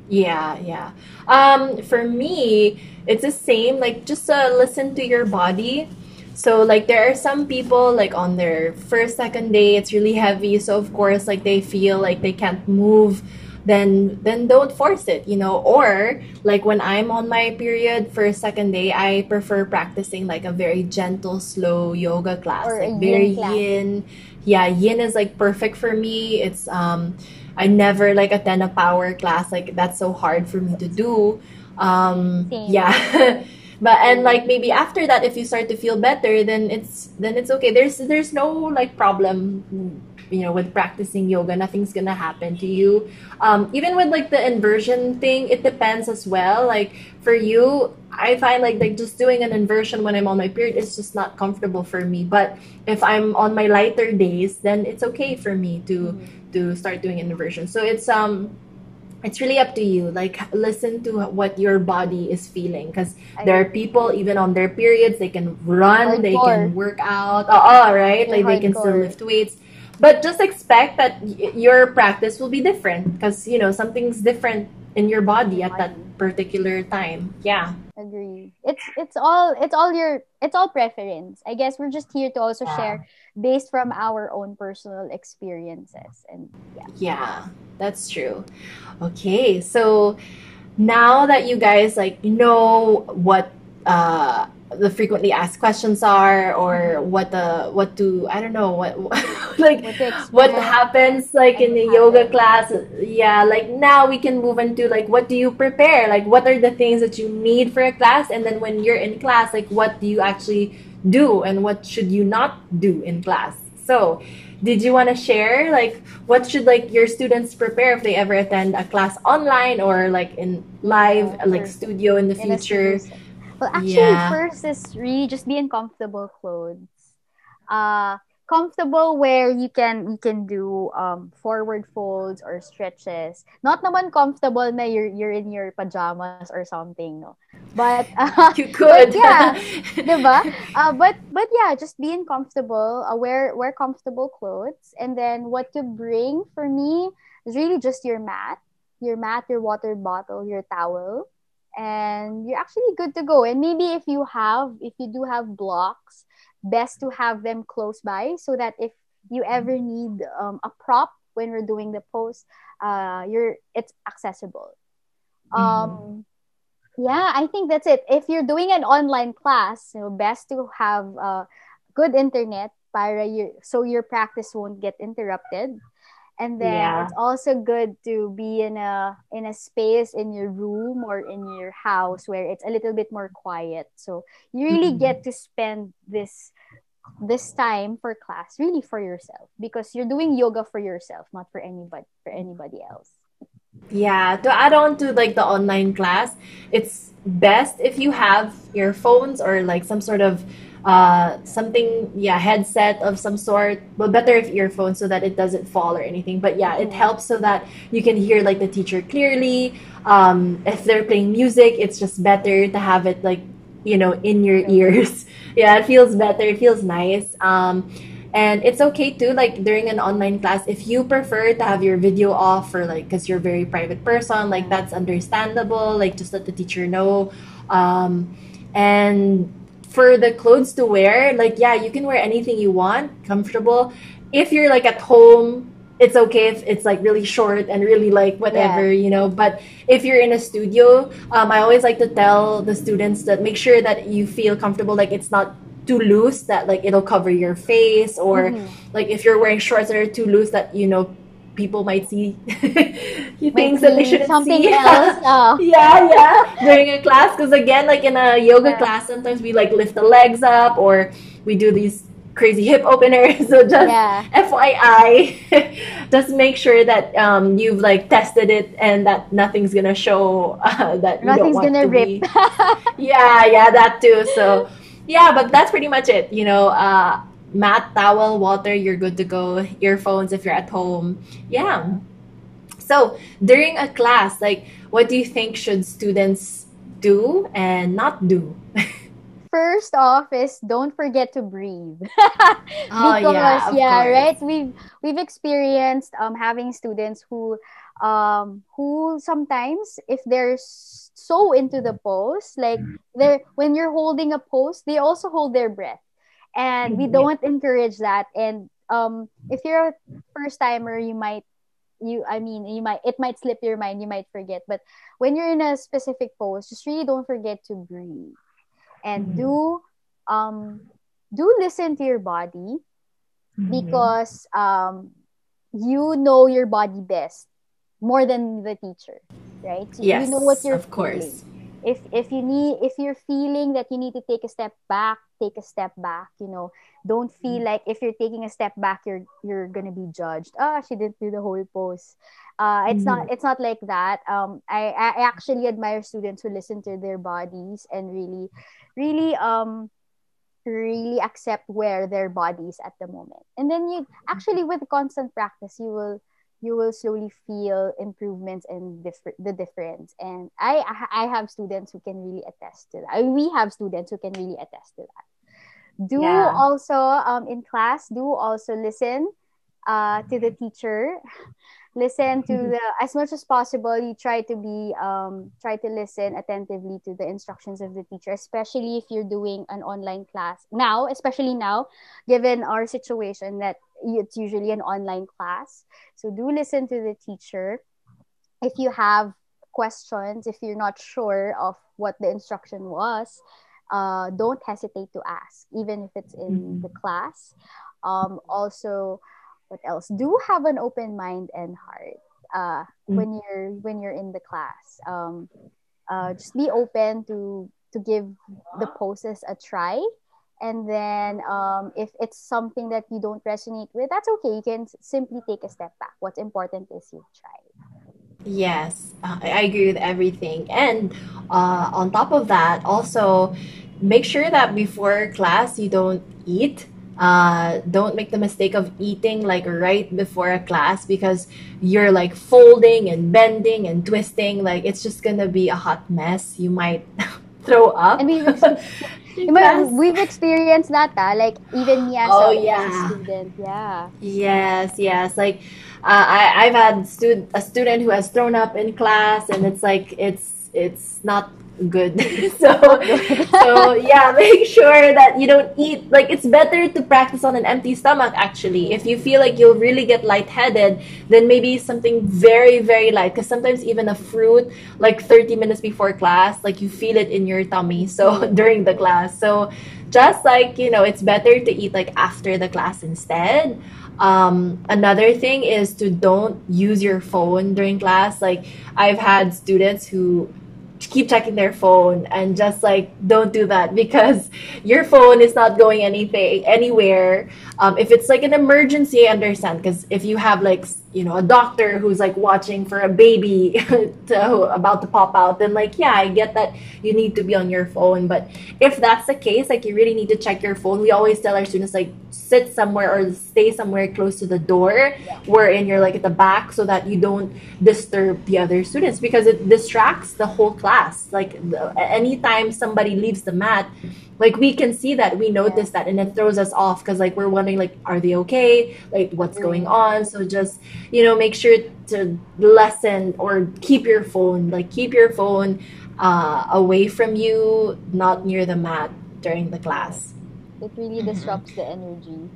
Yeah, yeah. Um, for me, it's the same. Like, just uh, listen to your body. So, like, there are some people, like, on their first, second day, it's really heavy. So, of course, like, they feel like they can't move. Then, then don't force it, you know. Or, like, when I'm on my period, first, second day, I prefer practicing, like, a very gentle, slow yoga class. Or like, yin very class. yin. Yeah, yin is, like, perfect for me. It's, um, I never like attend a power class. Like that's so hard for me to do. Um, Same. yeah. *laughs* but and like maybe after that, if you start to feel better, then it's then it's okay. There's there's no like problem, you know, with practicing yoga. Nothing's gonna happen to you. Um, even with like the inversion thing, it depends as well. Like for you, I find like like just doing an inversion when I'm on my period is just not comfortable for me. But if I'm on my lighter days, then it's okay for me to to start doing an inversion. So it's um it's really up to you. Like listen to what your body is feeling because there are people even on their periods they can run, they can work out. Oh, right, Yeah, like they can still lift weights. But just expect that y- your practice will be different because you know something's different in your body at that particular time. Yeah. Agree. It's it's all it's all your it's all preference. I guess we're just here to also Yeah. share based from our own personal experiences and yeah. Yeah, that's true. Okay, so now that you guys like know what uh the frequently asked questions are or what the what do I don't know what *laughs* like What happens like in the yoga class. Yeah like now we can move into like what do you prepare? Like what are the things that you need for a class? And then when you're in class like what do you actually do and what should you not do in class? So did you want to share like what should like your students prepare if they ever attend a class online or like in live Yeah, like studio in the in future. Well, actually, Yeah. first is really just be in comfortable clothes. Uh, comfortable where you can you can do um forward folds or stretches. Not naman comfortable na you're you're in your pajamas or something, no. But *laughs* uh, you could yeah, *laughs* diba? Uh, but but yeah, just being comfortable, uh, wear wear comfortable clothes, and then what to bring for me is really just your mat, your mat, your water bottle, your towel, and you're actually good to go. And maybe if you have, if you do have blocks, best to have them close by so that if you ever need um, a prop when we're doing the post, uh, you're it's accessible. Um, yeah, I think that's it. If you're doing an online class, you know, best to have uh, good internet para you, so your practice won't get interrupted. And then Yeah. it's also good to be in a in a space in your room or in your house where it's a little bit more quiet. So you really Mhm. get to spend this this time for class really for yourself because you're doing yoga for yourself, not for anybody for anybody else. Yeah, to add on to like the online class, it's best if you have earphones or like some sort of uh something yeah headset of some sort. But better if earphones so that it doesn't fall or anything. But yeah it helps so that you can hear like the teacher clearly. Um if they're playing music it's just better to have it like you know in your ears. *laughs* Yeah it feels better it feels nice. Um and it's okay too like during an online class if you prefer to have your video off or like because you're a very private person like that's understandable like just let the teacher know. Um and for the clothes to wear like yeah you can wear anything you want comfortable. If you're like at home it's okay if it's like really short and really like whatever you know. But if you're in a studio um, i always like to tell the students that make sure that you feel comfortable like it's not too loose that like it'll cover your face or Mhm. like if you're wearing shorts that are too loose that you know people might see *laughs* things that they see shouldn't something see else. *laughs* Oh. yeah yeah during a class because again like in a yoga Yeah. class sometimes we like lift the legs up or we do these crazy hip openers *laughs* so just Yeah. FYI, just make sure that um, you've like tested it and that nothing's gonna show uh, that you don't Nothing's want gonna to rip. Yeah, yeah, that too. So yeah, but that's pretty much it. You know, uh, mat, towel, water, you're good to go. Earphones if you're at home. Yeah. So during a class, like, what do you think should students do and not do? *laughs* First off is don't forget to breathe. oh *laughs* yeah, yeah, right? We've we've experienced um having students who um who sometimes if they're so into the pose, like they're when you're holding a pose, they also hold their breath. And we Mhm. don't encourage that. And um if you're a first timer, you might you I mean you might it might slip your mind, you might forget. But when you're in a specific pose, just really don't forget to breathe and Mhm. do um do listen to your body Mhm. because um you know your body best more than the teacher right So yes, you know what you're of course. If if you need if you're feeling that you need to take a step back take a step back you know. Don't feel Mm. like if you're taking a step back you're you're gonna be judged. Ah she didn't do the whole pose uh it's not Mhm. it's not like that. Um i i actually admire students who listen to their bodies and really really um really accept where their body is at the moment. And then you actually with constant practice you will you will slowly feel improvements and differ- the difference. And I, I have students who can really attest to that. We have students who can really attest to that. Do Yeah. also um in class do also listen uh to the teacher listen to Mhm. the as much as possible you try to be um try to listen attentively to the instructions of the teacher especially if you're doing an online class now especially now given our situation that it's usually an online class so do listen to the teacher if you have questions if you're not sure of what the instruction was uh, don't hesitate to ask even if it's in Mhm. the class um, also what else? Do have an open mind and heart uh, Mm. when you're when you're in the class. Um, uh, just be open to to give the poses a try. And then um, if it's something that you don't resonate with that's okay. You can simply take a step back. What's important is you try. Yes, uh, I I agree with everything. And uh, on top of that, also make sure that before class you don't eat. Uh, don't make the mistake of eating like right before a class because you're like folding and bending and twisting. Like it's just gonna be a hot mess. You might *laughs* throw up. and *laughs* we've, experienced that ah, like even me as Oh, a yeah. student yeah Yes, yes. Like uh, I, I've had stud- a student who has thrown up in class, and it's like it's it's not good. *laughs* so so yeah, make sure that you don't eat. Like it's better to practice on an empty stomach. Actually, if you feel like you'll really get lightheaded, then maybe something very very light. Because sometimes even a fruit, like thirty minutes before class, like you feel it in your tummy. So *laughs* during the class, so just like you know it's better to eat like after the class instead um, another thing is to don't use your phone during class like i've had students who keep checking their phone and just like don't do that because *laughs* your phone is not going anything anywhere. Um, if it's like an emergency understand because if you have like you know a doctor who's like watching for a baby *laughs* to, about to pop out then like yeah i get that you need to be on your phone. But if that's the case like you really need to check your phone. We always tell our students like sit somewhere or stay somewhere close to the door wherein you're like at the back so that you don't disturb the other students because it distracts the whole class. Like the, anytime somebody leaves the mat like we can see that we notice that and it throws us off because like we're wondering like are they okay like what's going on so just you know make sure to lessen or keep your phone like keep your phone uh, away from you not near the mat during the class it really Mhm. disrupts the energy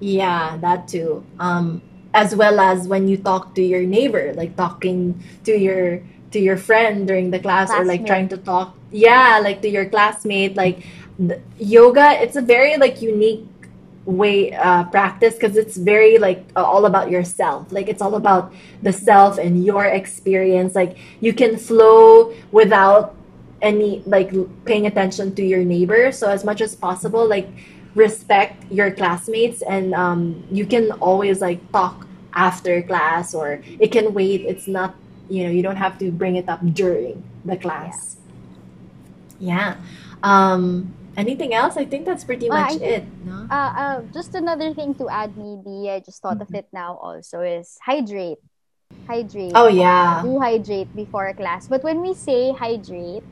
yeah, that too. Um, as well as when you talk to your neighbor, like talking to your to your friend during the class, or like trying to talk, yeah, like to your classmate. Like the, yoga, it's a very like unique way uh practice because it's very like all about yourself. Like it's all about the self and your experience. Like you can flow without any like paying attention to your neighbor. So as much as possible like respect your classmates and um, you can always like talk after class or it can wait. It's not you know you don't have to bring it up during the class. Yeah. Um anything else? I think that's pretty much think- it. No? Uh, uh, just another thing to add, maybe I just thought of it now also is hydrate. Hydrate. Oh yeah. Do hydrate before class. But when we say hydrate,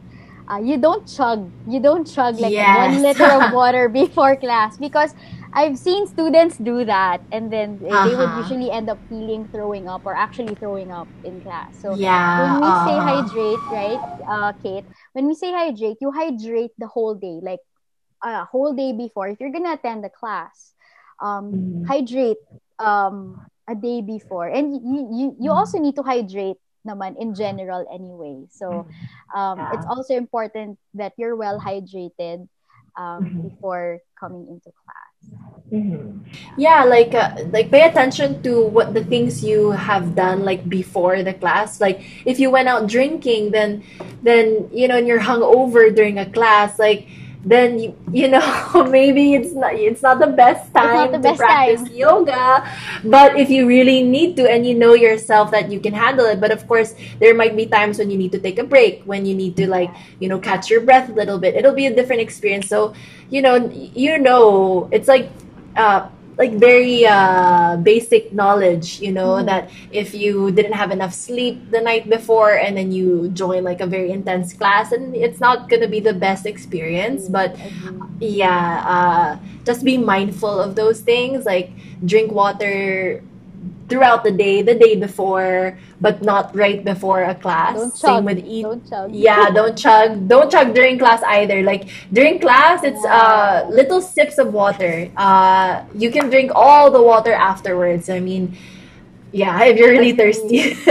uh, you don't chug. You don't chug like Yes. one liter of *laughs* water before class because I've seen students do that and then they they would Uh-huh. usually end up feeling throwing up or actually throwing up in class. So Yeah. when we say uh, hydrate, right, uh, Kate, when we say hydrate, you hydrate the whole day, like a whole day before. If you're gonna attend the class, um, Mhm. hydrate um, a day before, and you you, you Mhm. also need to hydrate naman in general anyway. So um, Yeah. it's also important that you're well hydrated um, Mhm. before coming into class. Mhm. Yeah, like uh, like pay attention to what the things you have done like before the class. Like if you went out drinking, then then you know, and you're hungover during a class, like then you you know *laughs* maybe it's not it's not the best time the to best practice time. yoga. But if you really need to and you know yourself that you can handle it, but of course there might be times when you need to take a break, when you need to like you know catch your breath a little bit. It'll be a different experience. So you know you know it's like uh, like very uh, basic knowledge, you know, Mhm. that if you didn't have enough sleep the night before and then you join like a very intense class, and it's not gonna be the best experience. But Agree. yeah, uh, just be mindful of those things. Like drink water throughout the day, the day before, but not right before a class. don't Same with eat Don't chug. yeah don't chug. Don't chug during class either. Like during class it's uh little sips of water. Uh you can drink all the water afterwards. I mean yeah *laughs* if you're really thirsty. *laughs*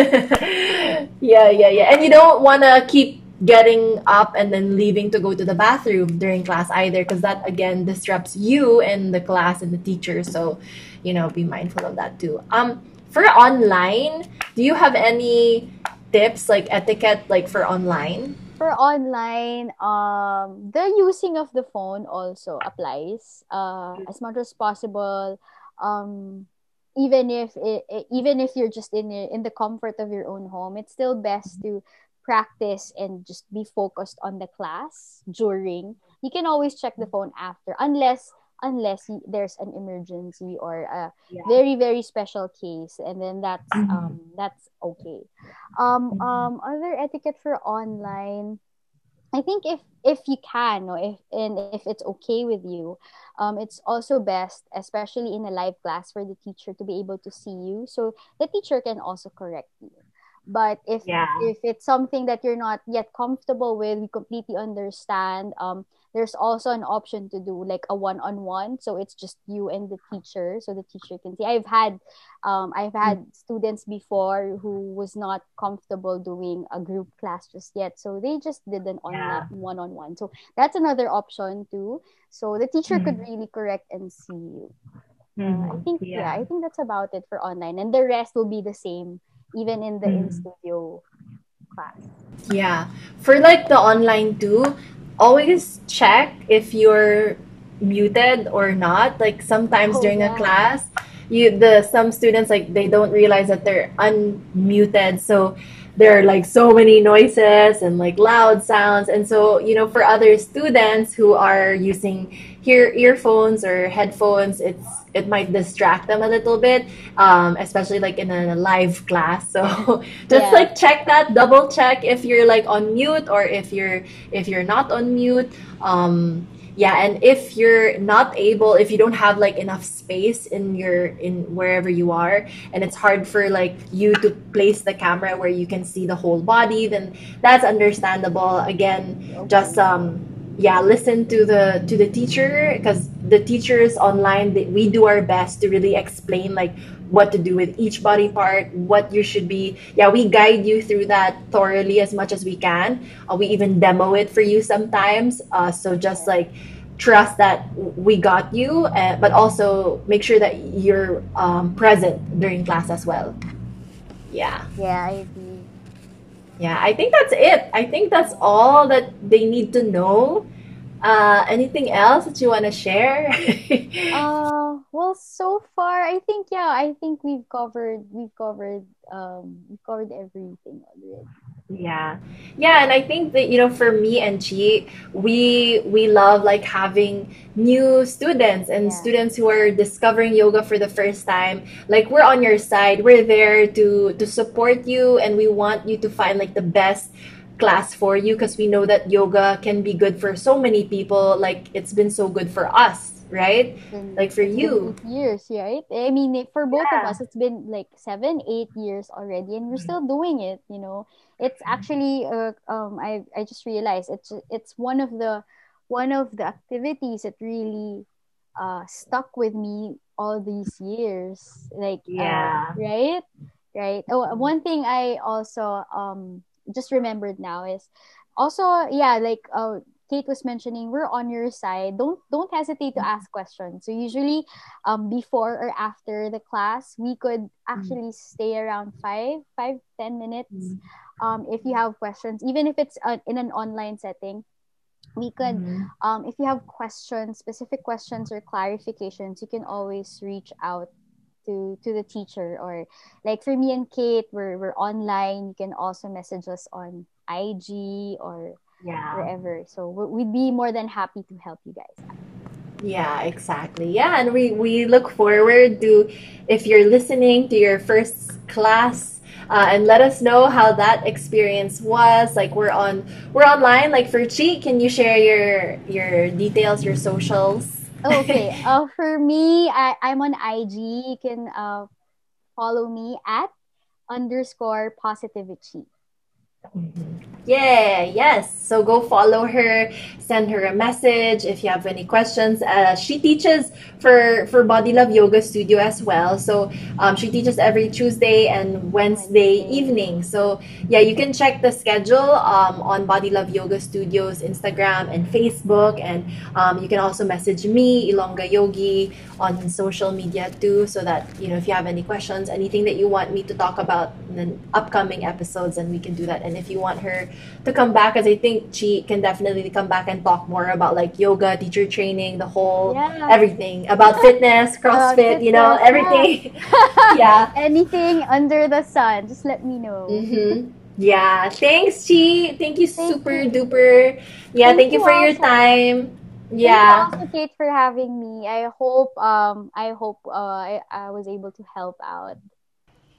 yeah yeah yeah. And you don't want to keep getting up and then leaving to go to the bathroom during class either because that again disrupts you and the class and the teacher. So you know be mindful of that too. Um for online do you have any tips like etiquette like for online? For online, um, the using of the phone also applies. Uh, as much as possible, um, even if it, even if you're just in in the comfort of your own home, it's still best to practice and just be focused on the class during. You can always check the phone after, unless unless there's an emergency or a Yeah. very very special case, and then that's Mhm. um that's okay. Um, Mhm. um, other etiquette for online. I think if if you can or if and if it's okay with you, um, it's also best, especially in a live class, for the teacher to be able to see you, so the teacher can also correct you. But if Yeah. if it's something that you're not yet comfortable with, we completely understand. Um, there's also an option to do like a one-on-one, so it's just you and the teacher, so the teacher can see. I've had um, I've had students before who was not comfortable doing a group class just yet, so they just did an online one-on-one. So that's another option too. So the teacher could really correct and see you. Uh, I think yeah. I think that's about it for online, and the rest will be the same even in the in Mhm. studio class. Yeah. For like the online too, always check if you're muted or not. Like sometimes Oh, during yeah. a class, you the some students like they don't realize that they're unmuted. So there are like so many noises and like loud sounds. And so, you know, for other students who are using hear earphones or headphones, it's it might distract them a little bit, um, especially like in a live class. *laughs* So just Yeah. like check that, double check if you're like on mute or if you're if you're not on mute. Um, yeah, and if you're not able, if you don't have like enough space in your in wherever you are, and it's hard for like you to place the camera where you can see the whole body, then that's understandable. Again, just um yeah listen to the to the teacher because the teachers online they, we do our best to really explain like what to do with each body part what you should be. Yeah we guide you through that thoroughly as much as we can. Uh, we even demo it for you sometimes. Uh, so just like trust that we got you uh, but also make sure that you're um, present during class as well. Yeah. Yeah, I agree. Yeah, I think that's it. I think that's all that they need to know. Uh, anything else that you want to share? *laughs* Uh, well, so far, I think yeah, I think we've covered we've covered um we've covered everything already. Yeah. Yeah, and I think that you know for me and Chi, we we love like having new students and Yeah. students who are discovering yoga for the first time. Like we're on your side. We're there to to support you and we want you to find like the best class for you because we know that yoga can be good for so many people like it's been so good for us, right? And Like for you. years, right? I mean, for both of us, it's been like seven, eight years already, and we're mm-hmm. still doing it. You know, it's actually, uh, um, I I just realized it's it's one of the one of the activities that really uh stuck with me all these years. Like, uh, Yeah. right, right. Oh, one thing I also um just remembered now is also yeah, like uh Kate was mentioning, we're on your side. Don't don't hesitate to ask questions. So usually, um, before or after the class, we could actually stay around five, five, ten minutes. Um, if you have questions, even if it's uh, in an online setting, we could. Mhm. Um, if you have questions, specific questions or clarifications, you can always reach out to to the teacher or like for me and Kate, we're we're online. You can also message us on IG or Yeah. wherever. So we- we'd be more than happy to help you guys. Yeah, exactly. Yeah, and we we look forward to if you're listening to your first class uh, and let us know how that experience was. Like we're on we're online. Like for Chi, can you share your your details, your socials? Oh, okay. *laughs* uh, for me, I, I'm on IG. You can uh, follow me at underscore Positivichi. Yeah, yes. So go follow her, send her a message if you have any questions. Uh, she teaches for for Body Love Yoga Studio as well. So um, she teaches every Tuesday and Wednesday evening. So yeah, you can check the schedule um, on Body Love Yoga Studio's Instagram and Facebook, and um, you can also message me Ilongga Yogi on social media too. So that you know if you have any questions, anything that you want me to talk about in the upcoming episodes, and we can do that. And if you want her to come back, because I think she can definitely come back and talk more about like yoga, teacher training, the whole Yeah. everything about *laughs* fitness, CrossFit, you know, everything. yeah. *laughs* *laughs* Anything under the sun, just let me know. Mm-hmm. Yeah. Thanks, Chi. Thank you, Thank super you. duper. Yeah. Thank Thank, you you for your also. time. Thank Yeah. you also, Kate, for having me. I hope um I hope uh, I, I was able to help out.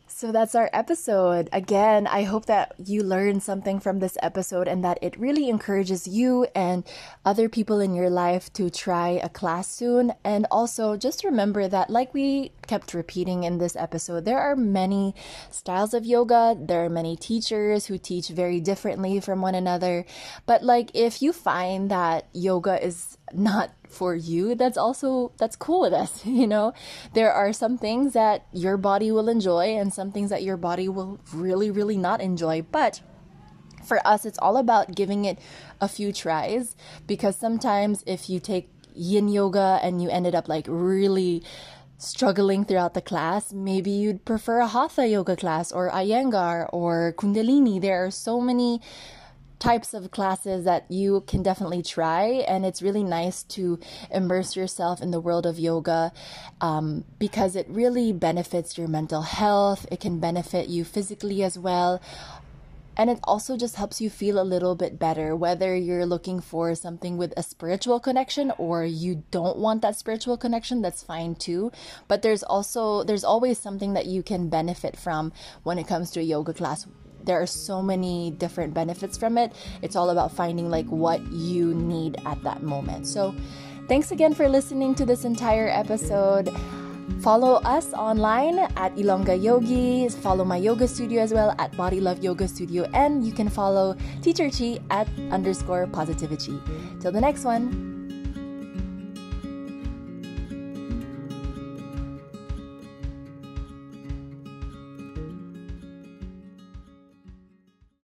So that's our episode. Again, I hope that you learned something from this episode and that it really encourages you and other people in your life to try a class soon. And also, just remember that, like we kept repeating in this episode, there are many styles of yoga. There are many teachers who teach very differently from one another. But, like, if you find that yoga is not for you that's also that's cool with us *laughs* you know there are some things that your body will enjoy and some things that your body will really really not enjoy but for us it's all about giving it a few tries because sometimes if you take yin yoga and you ended up like really struggling throughout the class maybe you'd prefer a hatha yoga class or iyengar or kundalini. There are so many types of classes that you can definitely try and it's really nice to immerse yourself in the world of yoga um, because it really benefits your mental health. It can benefit you physically as well and it also just helps you feel a little bit better whether you're looking for something with a spiritual connection or you don't want that spiritual connection that's fine too. But there's also there's always something that you can benefit from when it comes to a yoga class. There are so many different benefits from it. It's all about finding like what you need at that moment. So thanks again for listening to this entire episode Follow us online at Ilongga Yogi. Follow my yoga studio as well at Body Love Yoga Studio. And you can follow Teacher Chi at underscore Positivichi. Till the next one.